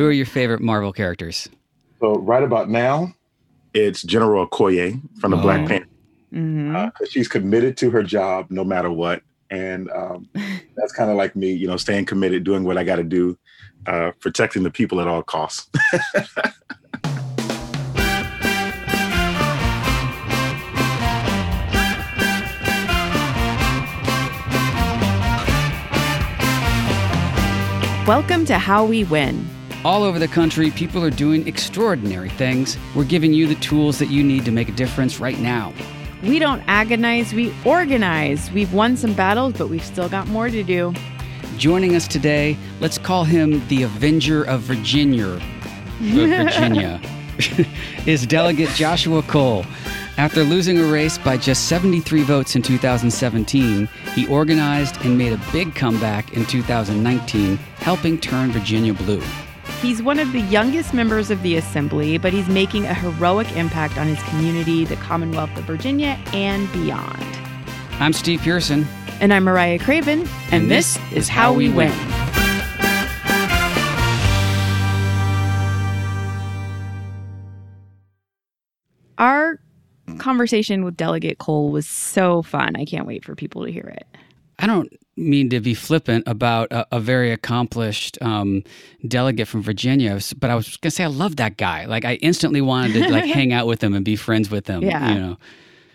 Who are your favorite Marvel characters? So right about now, it's General Okoye from the Oh. Black Panther. Mhm. Uh, 'cause she's committed to her job no matter what, and um, that's kind of like me, you know, staying committed, doing what I got to do, uh, protecting the people at all costs. Welcome to How We Win. All over the country, people are doing extraordinary things. We're giving you the tools that you need to make a difference right now. We don't agonize, we organize. We've won some battles, but we've still got more to do. Joining us today, let's call him the Avenger of Virginia. Virginia is Delegate Joshua Cole. After losing a race by just 73 votes in 2017, he organized and made a big comeback in 2019, helping turn Virginia blue. He's one of the youngest members of the Assembly, but he's making a heroic impact on his community, the Commonwealth of Virginia, and beyond. I'm Steve Pearson. And I'm Mariah Craven, and, this, is How We Win. Our conversation with Delegate Cole was so fun. I can't wait for people to hear it. I don't mean to be flippant about a, a very accomplished um, delegate from Virginia, but I was gonna say I love that guy. Like I instantly wanted to like hang out with him and be friends with him. Yeah. You know.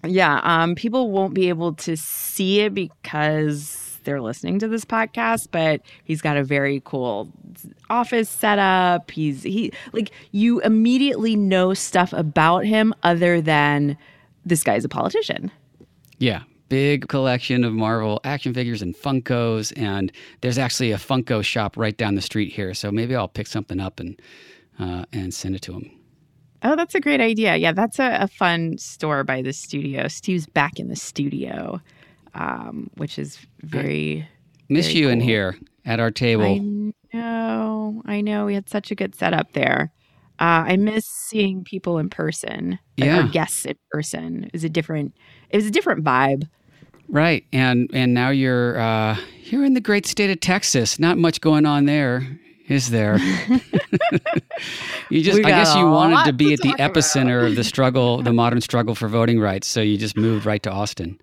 Yeah, um, people won't be able to see it because they're listening to this podcast, but he's got a very cool office setup. He's he like you immediately know stuff about him other than this guy's a politician. Yeah. Big collection of Marvel action figures and Funkos, and there's actually a Funko shop right down the street here. So maybe I'll pick something up and uh, and send it to him. Oh, that's a great idea. Yeah, that's a, a fun store by the studio. Steve's back in the studio, um, which is very. Miss Very you in here at our table. I know, I know. We had such a good setup there. Uh, I miss seeing people in person. like Yeah. guests in person. It was a different. It was a different vibe. Right, and and now you're uh, you're in the great state of Texas. Not much going on there, is there? you just, I guess, you wanted to be to at the about. epicenter of the struggle, the modern struggle for voting rights. So you just moved right to Austin.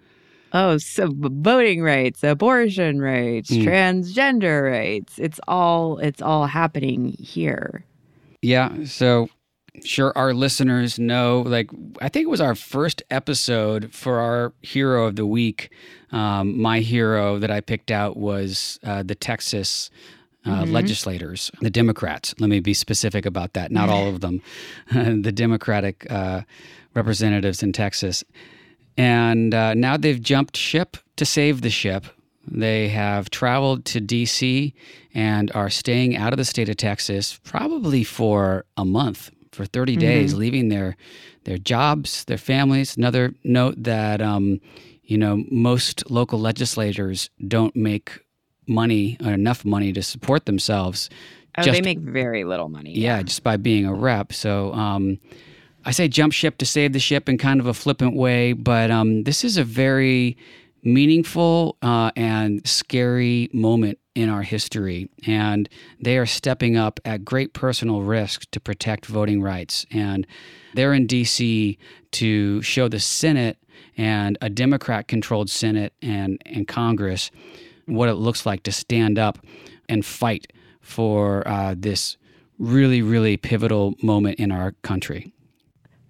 Oh, so voting rights, abortion rights, Mm. transgender rights. It's all. It's all happening here. Yeah, so sure our listeners know like I think it was our first episode for our hero of the week. Um, my hero that I picked out was uh, the Texas uh, legislators, the Democrats. Let me be specific about that. Not all of them, the Democratic uh, representatives in Texas. And uh, now they've jumped ship to save the ship. They have traveled to DC and are staying out of the state of Texas probably for a month, for 30 days, leaving their their jobs, their families. Another note that um, you know most local legislators don't make money or enough money to support themselves. Oh, just they make very little money. yeah, just by being a rep. So um, I say jump ship to save the ship in kind of a flippant way, but um, this is a very meaningful uh, and scary moment in our history. And they are stepping up at great personal risk to protect voting rights. And they're in D.C. to show the Senate and a Democrat controlled Senate and, and Congress what it looks like to stand up and fight for uh, this really, really pivotal moment in our country.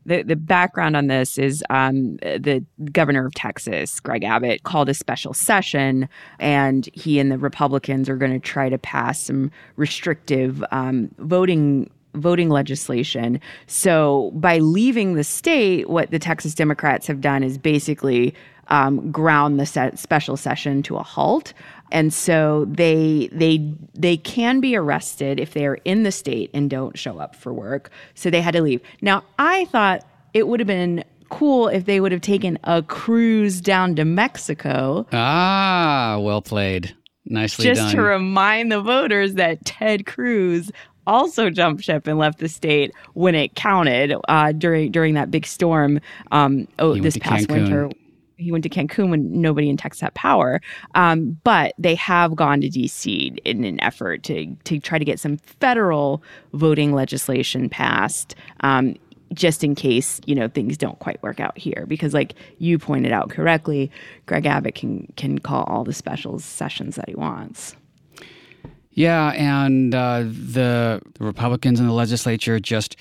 The, the background on this is um, the governor of Texas, Greg Abbott, called a special session, and he and the Republicans are going to try to pass some restrictive um, voting voting legislation. So by leaving the state, what the Texas Democrats have done is basically um, ground the se- special session to a halt. And so they they they can be arrested if they are in the state and don't show up for work. So they had to leave. Now I thought it would have been cool if they would have taken a cruise down to Mexico Ah, well played. Nicely just done. to remind the voters that Ted Cruz also jumped ship and left the state when it counted uh, during during that big storm. Um, oh, this past Cancun. winter. He went to Cancun when nobody in Texas had power. Um, but they have gone to D.C. in an effort to to try to get some federal voting legislation passed. Um, just in case you know things don't quite work out here because like you pointed out correctly greg abbott can can call all the special sessions that he wants yeah and uh, the, republicans in the legislature just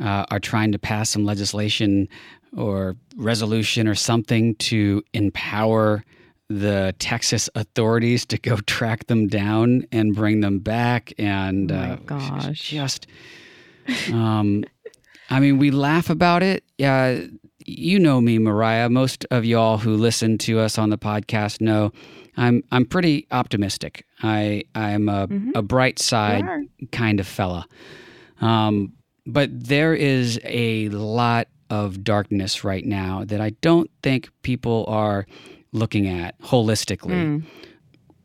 uh, are trying to pass some legislation or resolution or something to empower the Texas authorities to go track them down and bring them back. And oh uh, gosh. just, um, I mean, we laugh about it. Yeah, you know me, Mariah. Most of y'all who listen to us on the podcast know I'm I'm pretty optimistic. I I'm a, Mhm. a bright side kind of fella. Um, but there is a lot of darkness right now that I don't think people are looking at holistically. Mm.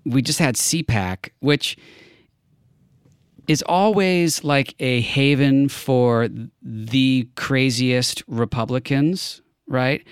We just had CPAC, which is always like a haven for the craziest Republicans, right?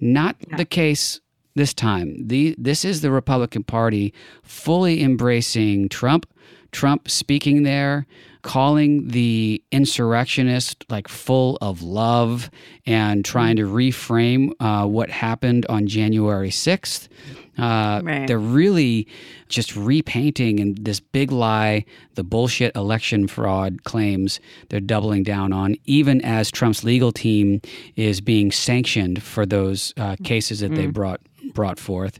Not Yeah. the case this time. The this is the Republican Party fully embracing Trump. Trump speaking there, calling the insurrectionist like full of love and trying to reframe uh, what happened on January sixth. Uh, Right. They're really just repainting and this big lie, the bullshit election fraud claims they're doubling down on, even as Trump's legal team is being sanctioned for those uh, cases that they brought brought forth.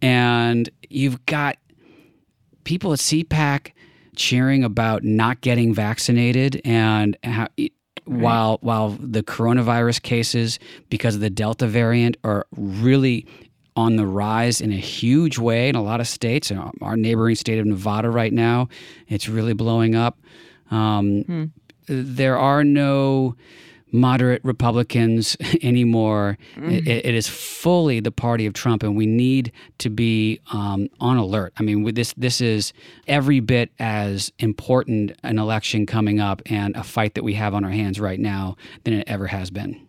And you've got people at CPAC cheering about not getting vaccinated and how, while while the coronavirus cases because of the Delta variant are really on the rise in a huge way in a lot of states. Our neighboring state of Nevada right now, it's really blowing up. Um, There are no moderate Republicans anymore. It, it is fully the party of Trump, and we need to be um, on alert. I mean, this this is every bit as important an election coming up and a fight that we have on our hands right now than it ever has been.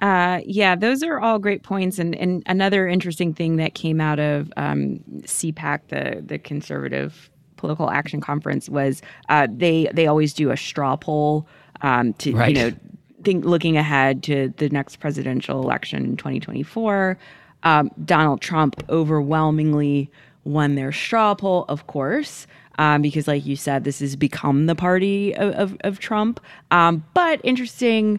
Uh, yeah, those are all great points. And, and another interesting thing that came out of um, CPAC, the the Conservative Political Action Conference, was uh, they they always do a straw poll um, to Right. you know think looking ahead to the next presidential election in 2024. Um, Donald Trump overwhelmingly won their straw poll, of course. Um, because, like you said, this has become the party of, of, of Trump. Um, but interesting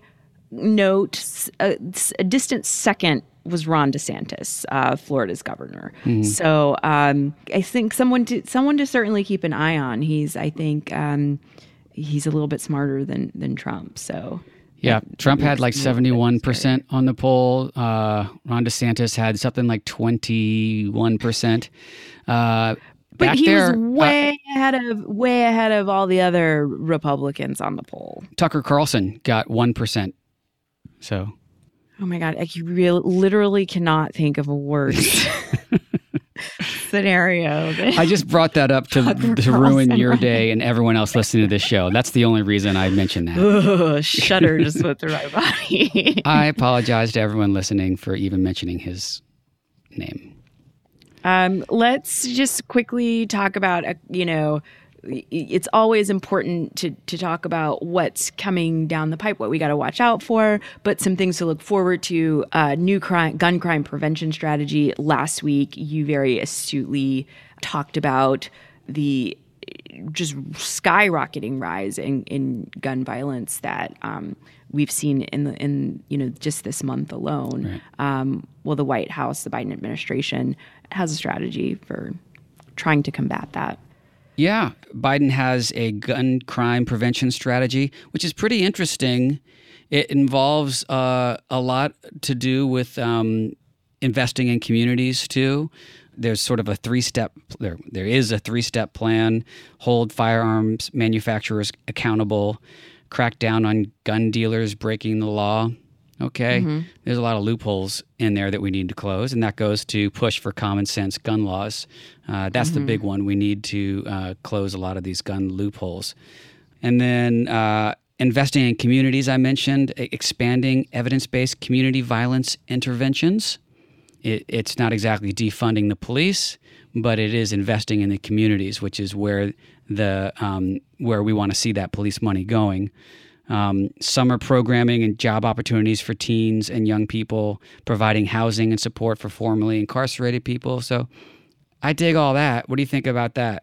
note a distant second was Ron DeSantis, uh, Florida's governor. So um, I think someone to someone to certainly keep an eye on. He's I think um, he's a little bit smarter than than Trump. So Yeah, Trump had like makes me a little bit seventy-one percent on the poll. Uh, Ron DeSantis had something like twenty-one percent. Uh, but back he there, was uh, way ahead of way ahead of all the other Republicans on the poll. Tucker Carlson got one percent. So Oh my god, I c- real literally cannot think of a worse scenario. I just brought that up to to ruin your day and everyone else listening to this show. That's the only reason I mentioned that. Ugh, shudder just went through my body. I apologize to everyone listening for even mentioning his name. Um, let's just quickly talk about, uh, you know, it's always important to, to talk about what's coming down the pipe, what we got to watch out for, but some things to look forward to. Uh, new crime, gun crime prevention strategy. Last week, you very astutely talked about the just skyrocketing rise in, in gun violence that um, we've seen in the in you know just this month alone. Um, well, the White House, the Biden administration, has a strategy for trying to combat that. Yeah, Biden has a gun crime prevention strategy, which is pretty interesting. It involves uh, a lot to do with um, investing in communities too. There's sort of a three-step. There, there is a three-step plan: hold firearms manufacturers accountable, crack down on gun dealers breaking the law. Okay, there's a lot of loopholes in there that we need to close, and that goes to push for common sense gun laws. Uh, that's the big one. We need to uh, close a lot of these gun loopholes. And then uh, investing in communities, I mentioned, expanding evidence based community violence interventions. it, it's not exactly defunding the police, but it is investing in the communities, which is where the um, where we want to see that police money going. Um, summer programming and job opportunities for teens and young people, providing housing and support for formerly incarcerated people. So I dig all that. What do you think about that?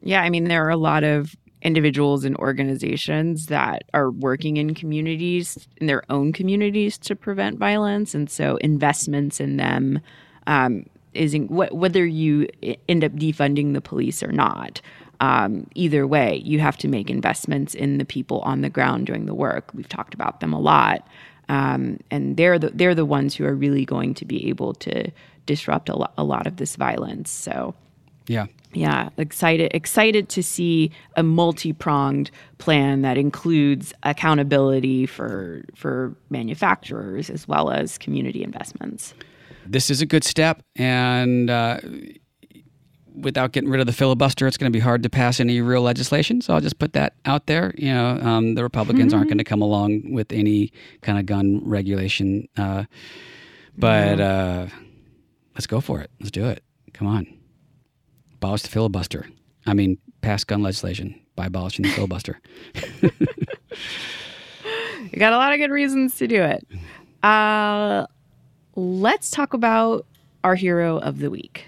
Yeah, I mean, there are a lot of individuals and organizations that are working in communities, in their own communities to prevent violence. And so investments in them um, is in, wh- whether you end up defunding the police or not. Um, either way, you have to make investments in the people on the ground doing the work. We've talked about them a lot, um, and they're the they're the ones who are really going to be able to disrupt a, lo- a lot of this violence. So, yeah, yeah, excited excited to see a multi-pronged plan that includes accountability for for manufacturers as well as community investments. This is a good step, and uh, without getting rid of the filibuster, it's going to be hard to pass any real legislation. So I'll just put that out there. You know, um, the Republicans mm-hmm. aren't going to come along with any kind of gun regulation, uh, but uh, let's go for it. Let's do it. Come on, abolish the filibuster. I mean, pass gun legislation by abolishing the filibuster. you got a lot of good reasons to do it. Uh, let's talk about our hero of the week.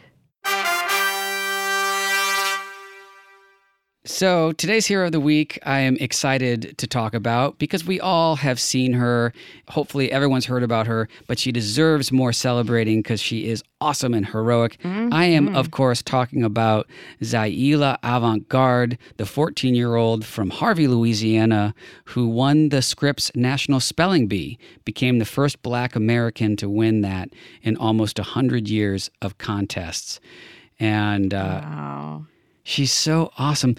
So, today's hero of the week, I am excited to talk about because we all have seen her. Hopefully, everyone's heard about her, but she deserves more celebrating because she is awesome and heroic. Mm-hmm. I am, of course, talking about Zaila Avant-Garde, the 14 year old from Harvey, Louisiana, who won the Scripps National Spelling Bee, became the first black American to win that in almost 100 years of contests. And, uh, wow She's so awesome.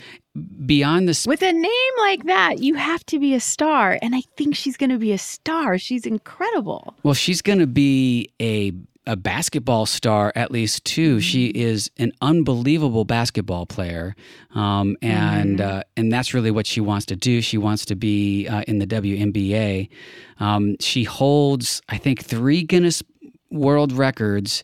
Beyond this, with a name like that, you have to be a star, and I think she's going to be a star. She's incredible. Well, she's going to be a a basketball star at least too. She mm-hmm. is an unbelievable basketball player, um, and mm-hmm. uh, and that's really what she wants to do. She wants to be uh, in the WNBA. Um, she holds, I think, three Guinness World Records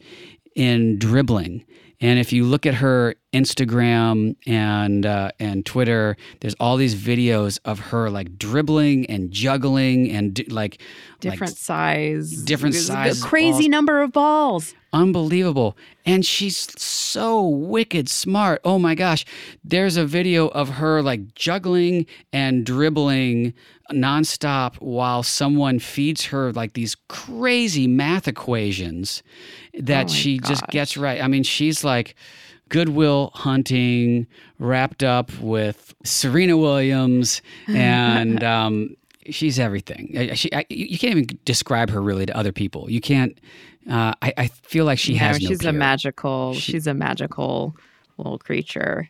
in dribbling. And if you look at her Instagram and uh, and Twitter, there's all these videos of her like dribbling and juggling and d- like different like, size, different size, crazy number of balls. Unbelievable. And she's so wicked smart. Oh my gosh. There's a video of her like juggling and dribbling nonstop while someone feeds her like these crazy math equations that oh she gosh. just gets right. I mean, she's like Good Will Hunting wrapped up with Serena Williams and um, she's everything. She, I, you can't even describe her really to other people. You can't. Uh, I, I, feel like she has. No, she's no a magical. She, she's a magical little creature.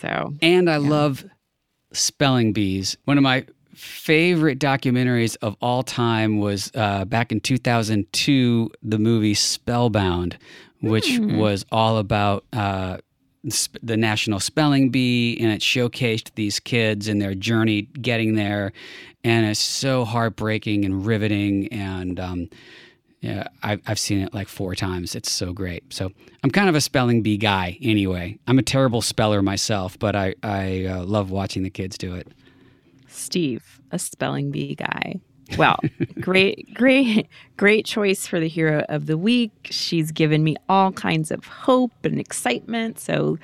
So. And I yeah. love spelling bees. One of my favorite documentaries of all time was uh, back in 2002, the movie Spellbound, which mm. was all about uh, the National Spelling Bee, and it showcased these kids and their journey getting there, and it's so heartbreaking and riveting. And um, yeah, I've, I've seen it like four times. It's so great. So I'm kind of a spelling bee guy anyway. I'm a terrible speller myself, but I I uh, love watching the kids do it. Steve, a spelling bee guy. Well, great, great, great choice for the hero of the week. She's given me all kinds of hope and excitement. So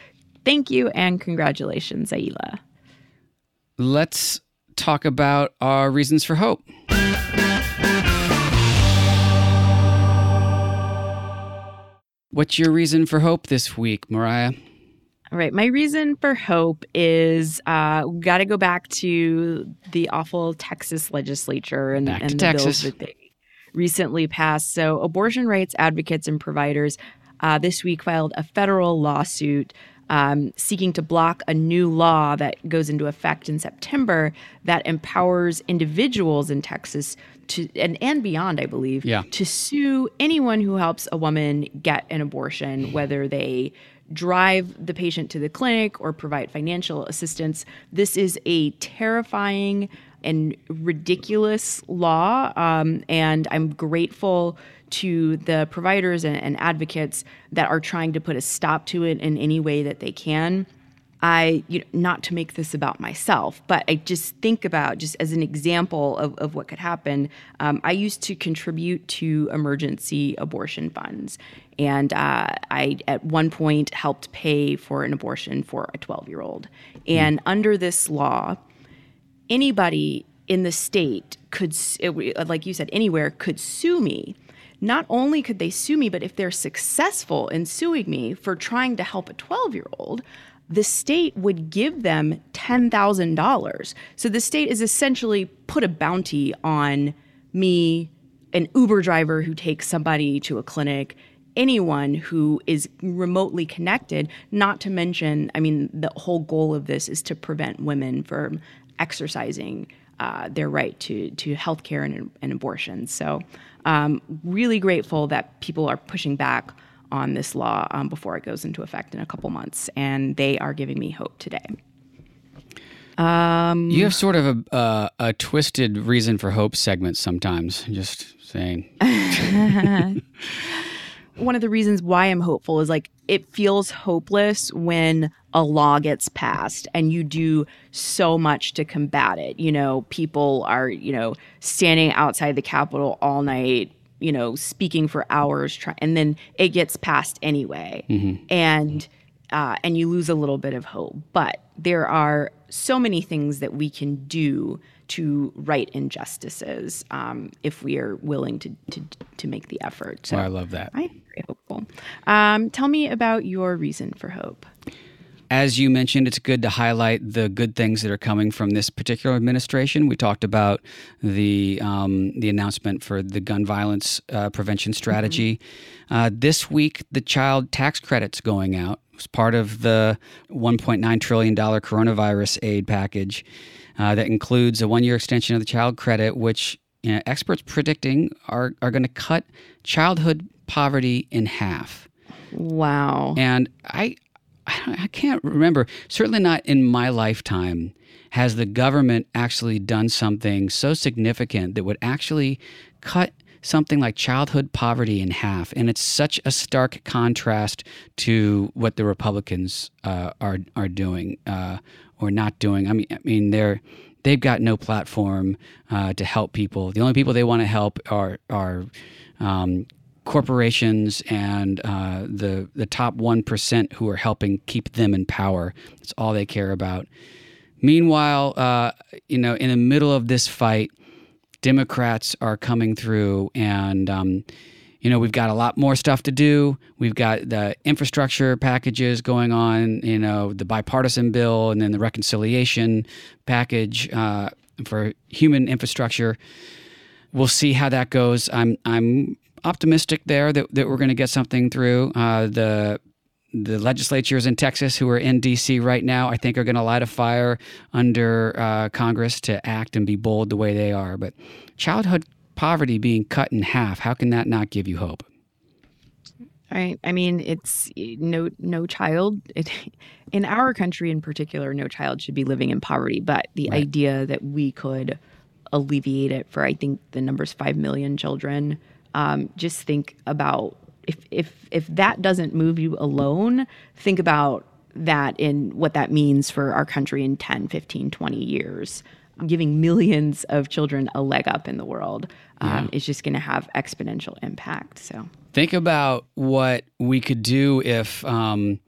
thank you and congratulations, Zaila. Let's talk about our reasons for hope. What's your reason for hope this week, Mariah? All right. My reason for hope is uh, we got to go back to the awful Texas legislature and, and the Texas. bills that they recently passed. So, abortion rights advocates and providers uh, this week filed a federal lawsuit um, seeking to block a new law that goes into effect in September that empowers individuals in Texas to and, and beyond, I believe, yeah. to sue anyone who helps a woman get an abortion, whether they drive the patient to the clinic or provide financial assistance. This is a terrifying and ridiculous law, um, and I'm grateful to the providers and, and advocates that are trying to put a stop to it in any way that they can. I, you know, not to make this about myself, but I just think about, just as an example of, of what could happen. Um, I used to contribute to emergency abortion funds. And uh, I, at one point, helped pay for an abortion for a 12 year old. And mm. under this law, anybody in the state could, like you said, anywhere could sue me not only could they sue me, but if they're successful in suing me for trying to help a 12 year old, the state would give them $10,000. So the state is essentially put a bounty on me, an Uber driver who takes somebody to a clinic, anyone who is remotely connected, not to mention, I mean, the whole goal of this is to prevent women from exercising uh, their right to, to health care and, and abortion. So, um, really grateful that people are pushing back on this law um, before it goes into effect in a couple months, and they are giving me hope today. Um, you have sort of a, uh, a twisted reason for hope segment sometimes. Just saying. One of the reasons why I'm hopeful is like it feels hopeless when a law gets passed and you do so much to combat it. You know, people are, you know, standing outside the Capitol all night you know, speaking for hours, try, and then it gets passed anyway, mm-hmm. and uh, and you lose a little bit of hope. But there are so many things that we can do to right injustices um, if we are willing to, to to make the effort. So oh, I love that. I'm very hopeful. Um, tell me about your reason for hope as you mentioned, it's good to highlight the good things that are coming from this particular administration. We talked about the um, the announcement for the gun violence uh, prevention strategy. Mm-hmm. Uh, this week, the child tax credit's going out. It's part of the 1.9 trillion dollar coronavirus aid package uh, that includes a one year extension of the child credit, which you know, experts predicting are are going to cut childhood poverty in half. Wow. And I I can't remember, certainly not in my lifetime, has the government actually done something so significant that would actually cut something like childhood poverty in half. And it's such a stark contrast to what the Republicans uh, are are doing uh, or not doing. I mean, I mean they're they've got no platform uh, to help people. The only people they want to help are are um, corporations and uh, the the top one percent who are helping keep them in power. That's all they care about. Meanwhile, uh, you know, in the middle of this fight, Democrats are coming through, and um, you know we've got a lot more stuff to do. We've got the infrastructure packages going on. You know, the bipartisan bill, and then the reconciliation package uh, for human infrastructure. We'll see how that goes. I'm I'm optimistic there that, that we're going to get something through. Uh, the the legislatures in Texas who are in D.C. right now, I think, are going to light a fire under uh, Congress to act and be bold the way they are. But childhood poverty being cut in half, how can that not give you hope? Right. I mean, it's no no child it, in our country in particular. No child should be living in poverty. But the right. idea that we could alleviate it for, I think, the number's five million children um, just think about if if if that doesn't move you alone, think about that in what that means for our country in 10, 15, 20 years. Giving millions of children a leg up in the world um, yeah. is just going to have exponential impact. So think about what we could do if um,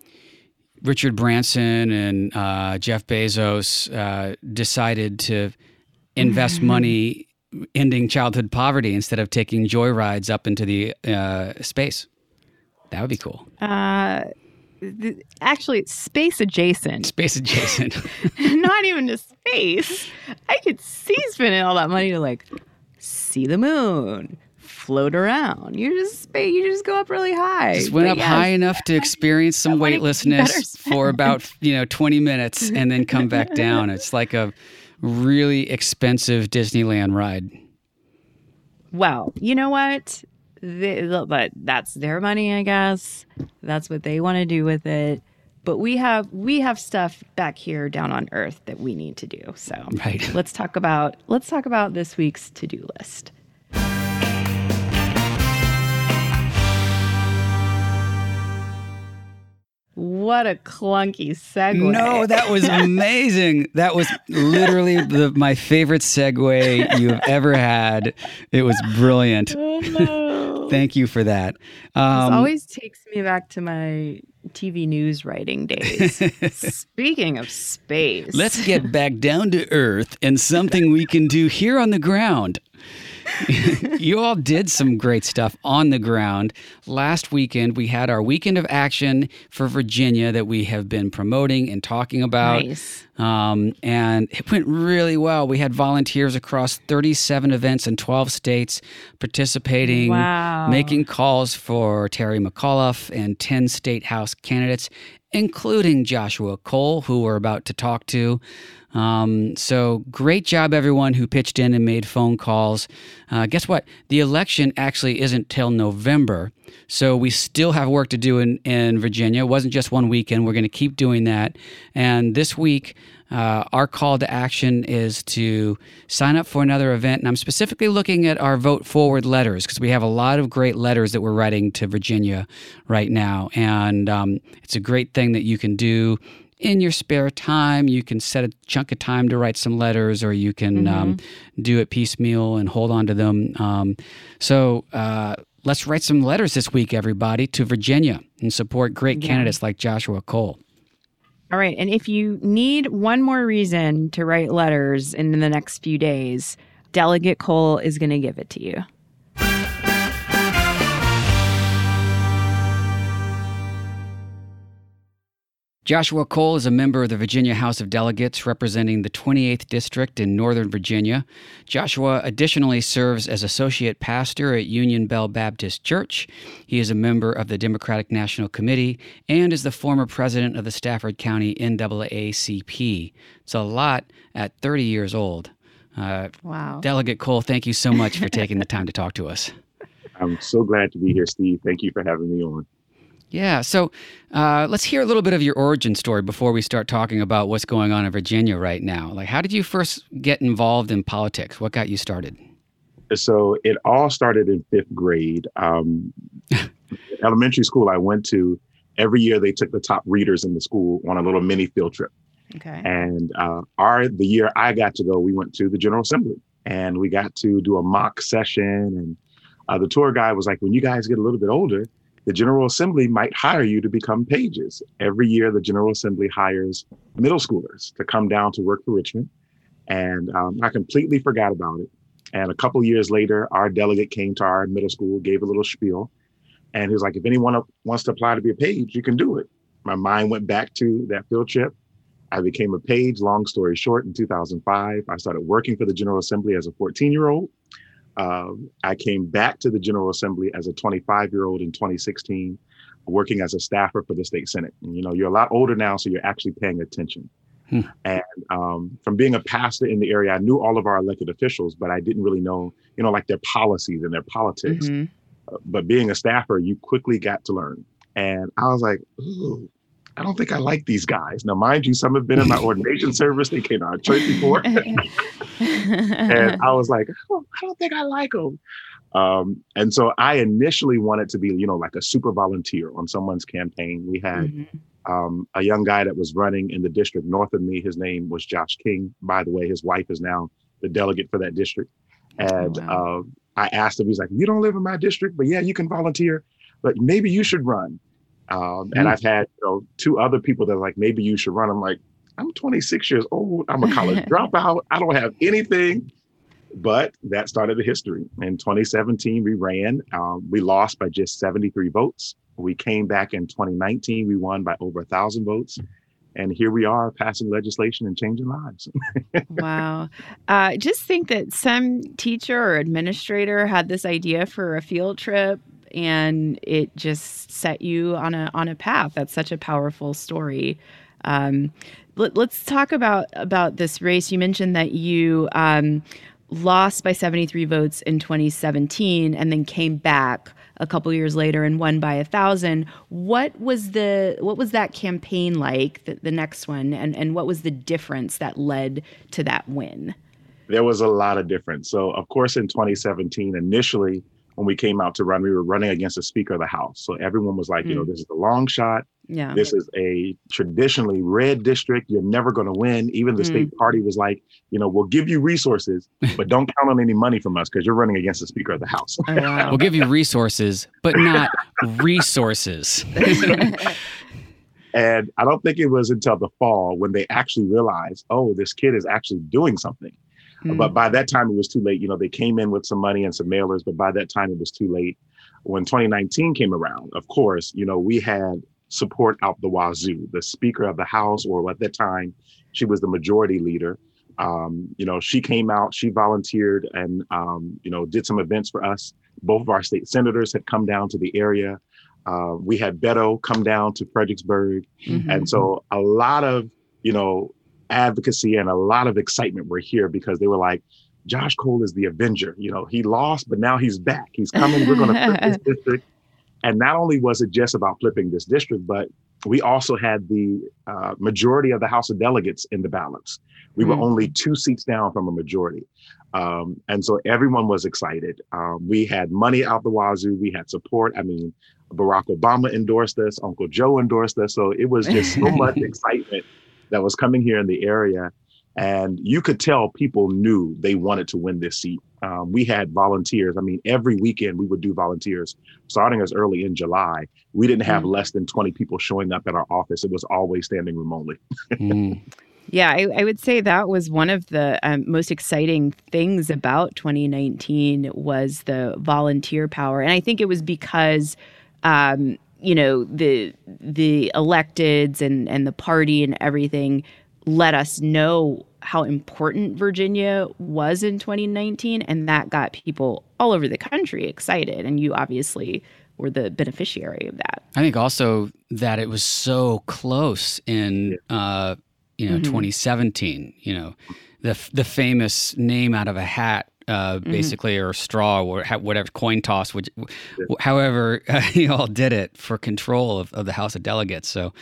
Richard Branson and uh, Jeff Bezos uh, decided to invest money ending childhood poverty instead of taking joyrides up into the uh, space. That would be cool. Uh, th- actually, space adjacent. Space adjacent. Not even to space. I could see spending all that money to like see the moon, float around. You just you just go up really high. Just went but up high enough to experience some weightlessness for about you know twenty minutes and then come back down. It's like a really expensive Disneyland ride. Well, you know what? They, but that's their money, I guess. That's what they want to do with it. But we have we have stuff back here down on Earth that we need to do. So right. let's talk about let's talk about this week's to do list. What a clunky segue. No, that was amazing. that was literally the, my favorite segue you've ever had. It was brilliant. Oh, Thank you for that. Um, this always takes me back to my TV news writing days. Speaking of space, let's get back down to Earth and something we can do here on the ground. you all did some great stuff on the ground. Last weekend, we had our weekend of action for Virginia that we have been promoting and talking about. Nice. Um, and it went really well. We had volunteers across 37 events in 12 states participating, wow. making calls for Terry McAuliffe and 10 state house candidates, including Joshua Cole, who we're about to talk to. Um, so great job, everyone who pitched in and made phone calls. Uh, guess what? The election actually isn't till November. So we still have work to do in, in Virginia. It wasn't just one weekend. We're going to keep doing that. And this week, uh, our call to action is to sign up for another event. And I'm specifically looking at our Vote Forward letters because we have a lot of great letters that we're writing to Virginia right now. And um, it's a great thing that you can do in your spare time. You can set a chunk of time to write some letters, or you can mm-hmm. um, do it piecemeal and hold on to them. Um, so uh, let's write some letters this week, everybody, to Virginia and support great yeah. candidates like Joshua Cole. All right. And if you need one more reason to write letters in the next few days, Delegate Cole is going to give it to you. Joshua Cole is a member of the Virginia House of Delegates representing the 28th District in Northern Virginia. Joshua additionally serves as associate pastor at Union Bell Baptist Church. He is a member of the Democratic National Committee and is the former president of the Stafford County NAACP. It's a lot at 30 years old. Uh, wow. Delegate Cole, thank you so much for taking the time to talk to us. I'm so glad to be here, Steve. Thank you for having me on. Yeah. So uh, let's hear a little bit of your origin story before we start talking about what's going on in Virginia right now. Like, how did you first get involved in politics? What got you started? So it all started in fifth grade. Um, elementary school I went to, every year they took the top readers in the school on a little mini field trip. Okay. And uh, our the year I got to go, we went to the General Assembly and we got to do a mock session. And uh, the tour guide was like, "When you guys get a little bit older, the General Assembly might hire you to become pages. Every year, the General Assembly hires middle schoolers to come down to work for Richmond. And um, I completely forgot about it. And a couple years later, our delegate came to our middle school, gave a little spiel, and he was like, if anyone wants to apply to be a page, you can do it. My mind went back to that field trip. I became a page, long story short, in 2005. I started working for the General Assembly as a 14 year old. Um, I came back to the General Assembly as a 25 year old in 2016, working as a staffer for the state Senate. And, you know, you're a lot older now, so you're actually paying attention. Hmm. And um, from being a pastor in the area, I knew all of our elected officials, but I didn't really know, you know, like their policies and their politics. Mm-hmm. Uh, but being a staffer, you quickly got to learn. And I was like, ooh, I don't think I like these guys. Now, mind you, some have been in my ordination service. They came to our church before. and I was like, oh, I don't think I like them. Um, and so I initially wanted to be, you know, like a super volunteer on someone's campaign. We had mm-hmm. um, a young guy that was running in the district north of me. His name was Josh King. By the way, his wife is now the delegate for that district. And oh, wow. uh, I asked him, he's like, You don't live in my district, but yeah, you can volunteer, but maybe you should run. Um, and mm. I've had you know, two other people that are like, maybe you should run. I'm like, I'm 26 years old. I'm a college dropout. I don't have anything. But that started the history. In 2017, we ran. Um, we lost by just 73 votes. We came back in 2019. We won by over a thousand votes. And here we are passing legislation and changing lives. wow. Uh, just think that some teacher or administrator had this idea for a field trip and it just set you on a on a path. That's such a powerful story. Um, let, us talk about about this race. You mentioned that you um, lost by 73 votes in 2017, and then came back a couple years later and won by a thousand. What was the what was that campaign like? The, the next one, and and what was the difference that led to that win? There was a lot of difference. So, of course, in 2017, initially when we came out to run, we were running against the Speaker of the House. So everyone was like, mm. you know, hmm. this is a long shot. Yeah. This is a traditionally red district. You're never going to win. Even the Mm. state party was like, you know, we'll give you resources, but don't count on any money from us because you're running against the Speaker of the House. Oh, wow. We'll give you resources, but not resources. And I don't think it was until the fall when they actually realized, oh, this kid is actually doing something. Mm. But by that time, it was too late. You know, they came in with some money and some mailers, but by that time, it was too late. When 2019 came around, of course, you know, we had support out the wazoo. The Speaker of the House, or at that time, she was the majority leader. Um, you know, she came out, she volunteered and, um, you know, did some events for us. Both of our state senators had come down to the area. Uh, we had Beto come down to Fredericksburg. Mhm. And so a lot of, you know, advocacy and a lot of excitement were here because they were like, Josh Cole is the Avenger. You know, he lost, but now he's back. He's coming. We're going to flip this district. And not only was it just about flipping this district, but we also had the uh, majority of the House of Delegates in the balance. We were Mm. only two seats down from a majority. Um, and so everyone was excited. Um, we had money out the wazoo. We had support. I mean, Barack Obama endorsed us. Uncle Joe endorsed us. So it was just so much excitement that was coming here in the area. And you could tell people knew they wanted to win this seat. Um, we had volunteers. I mean, every weekend we would do volunteers, starting as early in July. We didn't have less than 20 people showing up at our office. It was always standing room only. Mm. Yeah, I, I would say that was one of the um, most exciting things about 2019 was the volunteer power, and I think it was because, um, you know, the the electeds and and the party and everything let us know how important Virginia was in 2019, and that got people all over the country excited. And you obviously were the beneficiary of that. I think also that it was so close in, uh, you know, Mhm. 2017. You know, the the famous name out of a hat, uh, basically, or straw, or ha- whatever coin toss. Which, however, you all did it for control of, of the House of Delegates. So.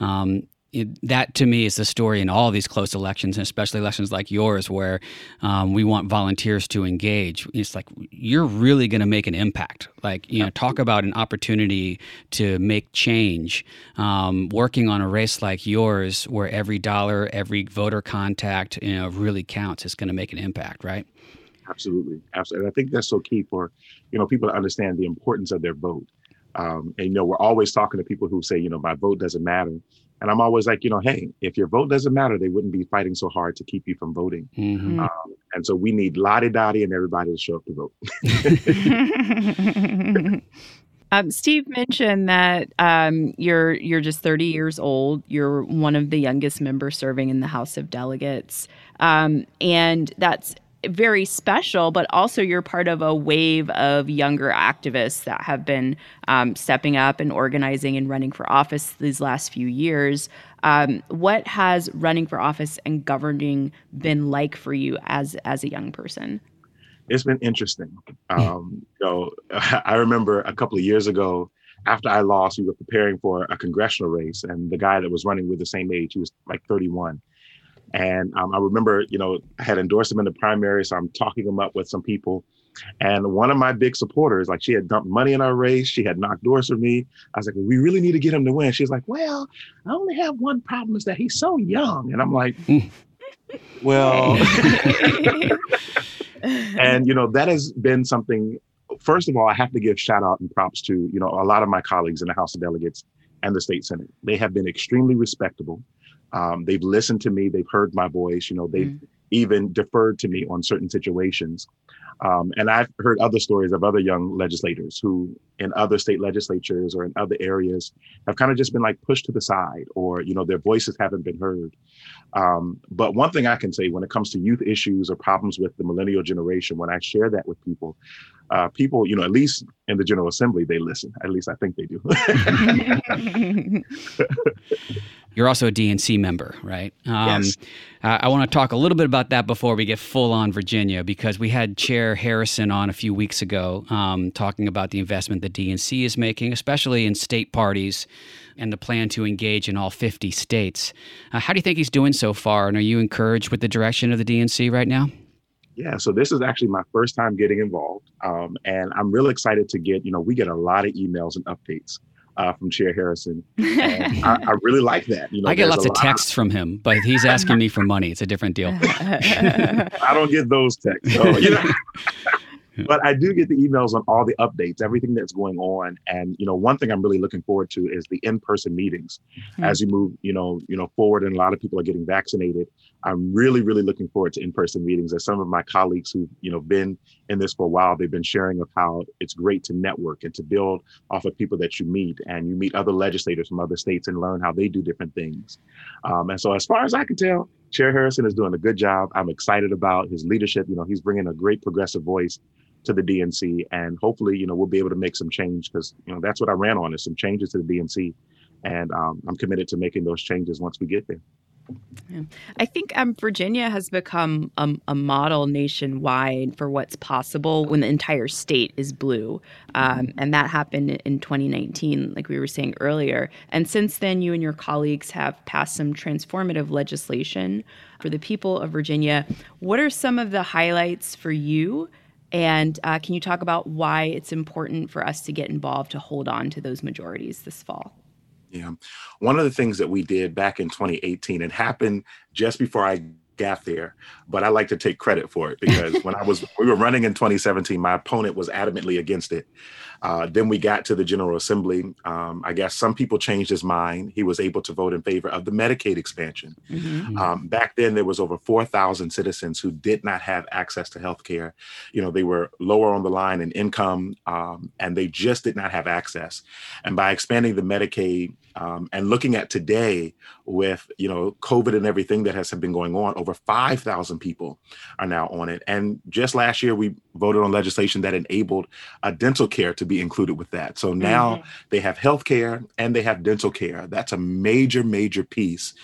Um, it, that to me is the story in all these close elections, and especially elections like yours, where um, we want volunteers to engage. It's like you're really going to make an impact. Like you know, talk about an opportunity to make change. Um, working on a race like yours, where every dollar, every voter contact, you know, really counts, is going to make an impact, right? Absolutely, absolutely. And I think that's so key for you know people to understand the importance of their vote. Um, and you know, we're always talking to people who say, you know, my vote doesn't matter. And I'm always like, you know, hey, if your vote doesn't matter, they wouldn't be fighting so hard to keep you from voting. Mm-hmm. Um, and so we need Lottie Dottie and everybody to show up to vote. um, Steve mentioned that um, you're you're just 30 years old. You're one of the youngest members serving in the House of Delegates, um, and that's very special. But also, you're part of a wave of younger activists that have been um, stepping up and organizing and running for office these last few years. Um, what has running for office and governing been like for you as as a young person? It's been interesting. Um, you know, I remember a couple of years ago, after I lost, we were preparing for a congressional race, and the guy that was running with the same age, he was like 31. And um, I remember, you know, I had endorsed him in the primary, so I'm talking him up with some people. And one of my big supporters, like she had dumped money in our race, she had knocked doors for me. I was like, we really need to get him to win. She's like, well, I only have one problem is that he's so young. And I'm like, well, and you know that has been something first of all i have to give shout out and props to you know a lot of my colleagues in the house of delegates and the state senate they have been extremely respectable um, they've listened to me they've heard my voice you know they've Mm. even deferred to me on certain situations um, and i've heard other stories of other young legislators who in other state legislatures or in other areas have kind of just been like pushed to the side or you know their voices haven't been heard um, but one thing I can say when it comes to youth issues or problems with the millennial generation, when I share that with people, uh, people, you know, at least in the General Assembly, they listen. At least I think they do. You're also a DNC member, right? Um, Yes. uh, I want to talk a little bit about that before we get full on Virginia, because we had Chair Harrison on a few weeks ago um, talking about the investment the DNC is making, especially in state parties and the plan to engage in all 50 states. Uh, how do you think he's doing so far? And are you encouraged with the direction of the DNC right now? Yeah, so this is actually my first time getting involved. Um, and I'm really excited to get, you know, we get a lot of emails and updates uh, from Chair Harrison. I, I, really like that. You know, I get lots of texts from him, but he's asking me for money. It's a different deal. I don't get those texts. So, you know. but I do get the emails on all the updates, everything that's going on. And you know, one thing I'm really looking forward to is the in-person meetings mm-hmm. as you move, you know, you know, forward and a lot of people are getting vaccinated. I'm really, really looking forward to in-person meetings. As some of my colleagues who've, you know, been in this for a while, they've been sharing of how it's great to network and to build off of people that you meet and you meet other legislators from other states and learn how they do different things. Um, and so as far as I can tell, Chair Harrison is doing a good job. I'm excited about his leadership. You know, he's bringing a great progressive voice to the DNC, and hopefully, you know, we'll be able to make some change because you know that's what I ran on is some changes to the DNC, and um, I'm committed to making those changes once we get there. Yeah. I think um, Virginia has become a, a, model nationwide for what's possible when the entire state is blue. Um, and that happened in 2019, like we were saying earlier. And since then, you and your colleagues have passed some transformative legislation for the people of Virginia. What are some of the highlights for you and uh, can you talk about why it's important for us to get involved to hold on to those majorities this fall? Yeah. One of the things that we did back in 2018, it happened just before I got there, but I like to take credit for it because when I was, we were running in 2017, my opponent was adamantly against it. Uh, then we got to the General Assembly. Um, I guess some people changed his mind. He was able to vote in favor of the Medicaid expansion. Mm-hmm. Um, back then, there was over 4,000 citizens who did not have access to health care. You know, they were lower on the line in income, um, and they just did not have access. And by expanding the Medicaid um, and looking at today with, you know, COVID and everything that has been going on, over 5,000 people are now on it. And just last year, we voted on legislation that enabled uh, dental care to be included with that. So now mm-hmm. they have health care and they have dental care. That's a major, major piece.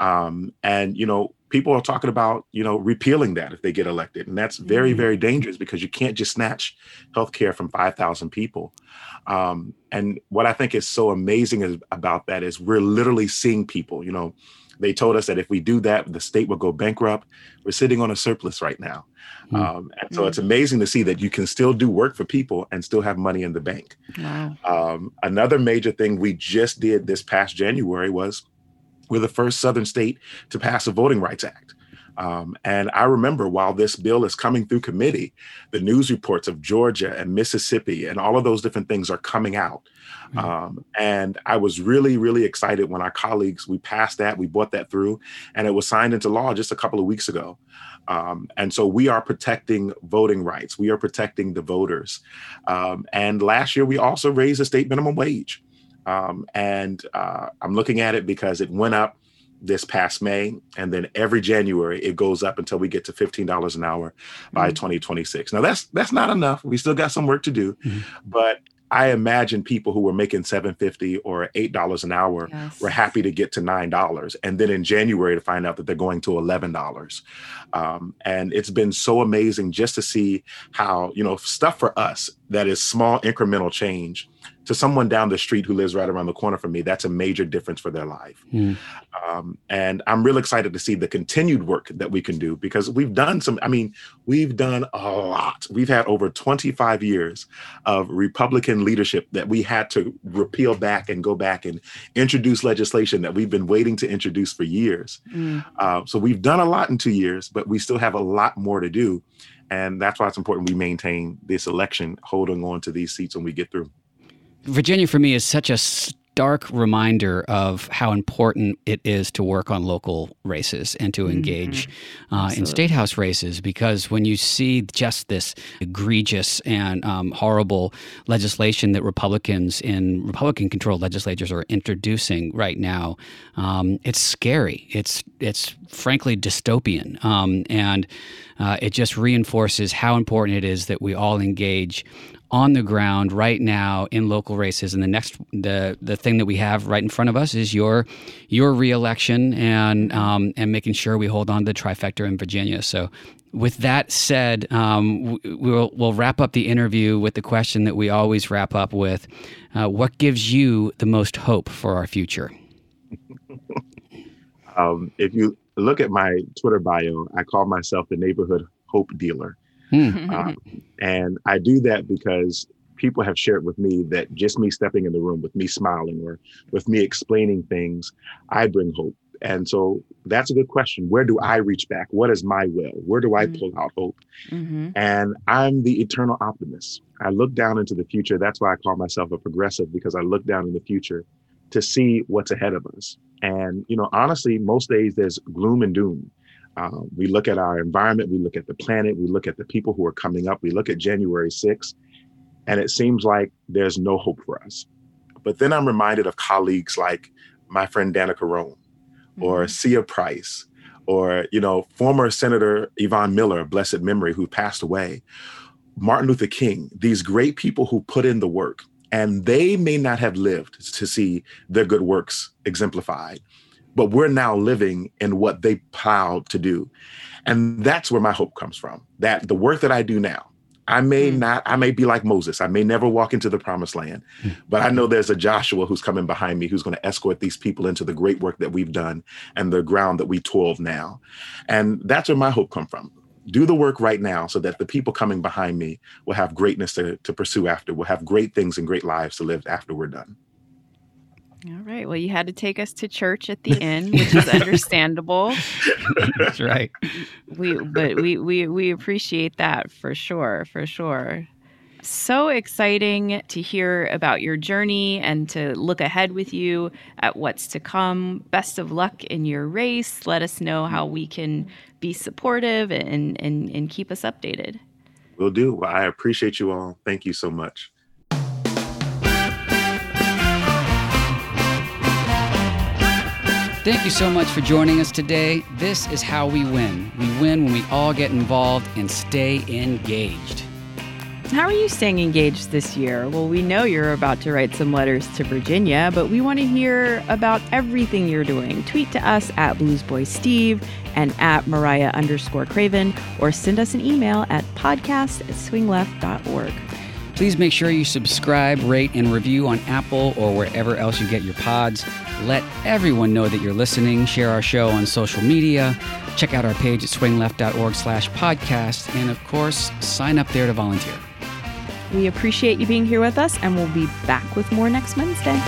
Um, and, you know, people are talking about, you know, repealing that if they get elected. And that's very, mm-hmm. very dangerous because you can't just snatch health care from 5,000 people. Um, and what I think is so amazing is, about that is we're literally seeing people, you know, they told us that if we do that, the state will go bankrupt. We're sitting on a surplus right now. Mm. Um, and so mm. it's amazing to see that you can still do work for people and still have money in the bank. Wow. Um, another major thing we just did this past January was we're the first Southern state to pass a Voting Rights Act. Um, and I remember while this bill is coming through committee, the news reports of Georgia and Mississippi and all of those different things are coming out. Mm-hmm. Um, and I was really, really excited when our colleagues, we passed that, we brought that through, and it was signed into law just a couple of weeks ago. Um, and so we are protecting voting rights. We are protecting the voters. Um, and last year, we also raised the state minimum wage. Um, and uh, I'm looking at it because it went up this past May, and then every January it goes up until we get to fifteen dollars an hour by mm-hmm. 2026. Now that's that's not enough. We still got some work to do, mm-hmm. but I imagine people who were making 750 or $8 an hour yes. were happy to get to $9 and then in January to find out that they're going to $11. Um, and it's been so amazing just to see how, you know, stuff for us that is small incremental change to someone down the street who lives right around the corner from me, that's a major difference for their life. Mm. Um, and I'm real excited to see the continued work that we can do because we've done some, I mean, we've done a lot. We've had over 25 years of Republican leadership that we had to repeal back and go back and introduce legislation that we've been waiting to introduce for years. Mm. Uh, so we've done a lot in two years, but we still have a lot more to do. And that's why it's important we maintain this election, holding on to these seats when we get through. Virginia for me is such a stark reminder of how important it is to work on local races and to mm-hmm. engage mm-hmm. uh, in state house races because when you see just this egregious and um, horrible legislation that Republicans in Republican controlled legislatures are introducing right now, um, it's scary. It's it's frankly dystopian, um, and uh, it just reinforces how important it is that we all engage on the ground right now in local races. And the next, the the thing that we have right in front of us is your your reelection and um, and making sure we hold on to the trifecta in Virginia. So. With that said, um, we'll, we'll wrap up the interview with the question that we always wrap up with uh, What gives you the most hope for our future? um, if you look at my Twitter bio, I call myself the neighborhood hope dealer. Hmm. Um, and I do that because people have shared with me that just me stepping in the room with me smiling or with me explaining things, I bring hope. And so that's a good question. Where do I reach back? What is my will? Where do I mm-hmm. pull out hope? Mm-hmm. And I'm the eternal optimist. I look down into the future. That's why I call myself a progressive because I look down in the future to see what's ahead of us. And, you know, honestly, most days there's gloom and doom. Um, we look at our environment, we look at the planet, we look at the people who are coming up, we look at January 6th, and it seems like there's no hope for us. But then I'm reminded of colleagues like my friend Danica mm-hmm. or Cia Price or, you know, former Senator Yvonne Miller, blessed memory, who passed away, Martin Luther King, these great people who put in the work. And they may not have lived to see their good works exemplified, but we're now living in what they plowed to do. And that's where my hope comes from that the work that I do now, I may mm. not, I may be like Moses. I may never walk into the promised land, mm. but I know there's a Joshua who's coming behind me who's going to escort these people into the great work that we've done and the ground that we toiled now. And that's where my hope come from. Do the work right now so that the people coming behind me will have greatness to, to pursue after, will have great things and great lives to live after we're done. All right. Well, you had to take us to church at the end, which is understandable. That's right. We but we we we appreciate that for sure, for sure. So exciting to hear about your journey and to look ahead with you at what's to come. Best of luck in your race. Let us know how we can be supportive and and, and keep us updated. We'll do. Well, I appreciate you all. Thank you so much. Thank you so much for joining us today. This is how we win. We win when we all get involved and stay engaged. How are you staying engaged this year? Well, we know you're about to write some letters to Virginia, but we want to hear about everything you're doing. Tweet to us at BluesBoySteve and at Mariah underscore Craven, or send us an email at podcast at swingleft.org. Please make sure you subscribe, rate, and review on Apple or wherever else you get your pods. Let everyone know that you're listening. Share our show on social media. Check out our page at swingleft.org slash podcast. And of course, sign up there to volunteer. We appreciate you being here with us, and we'll be back with more next Wednesday.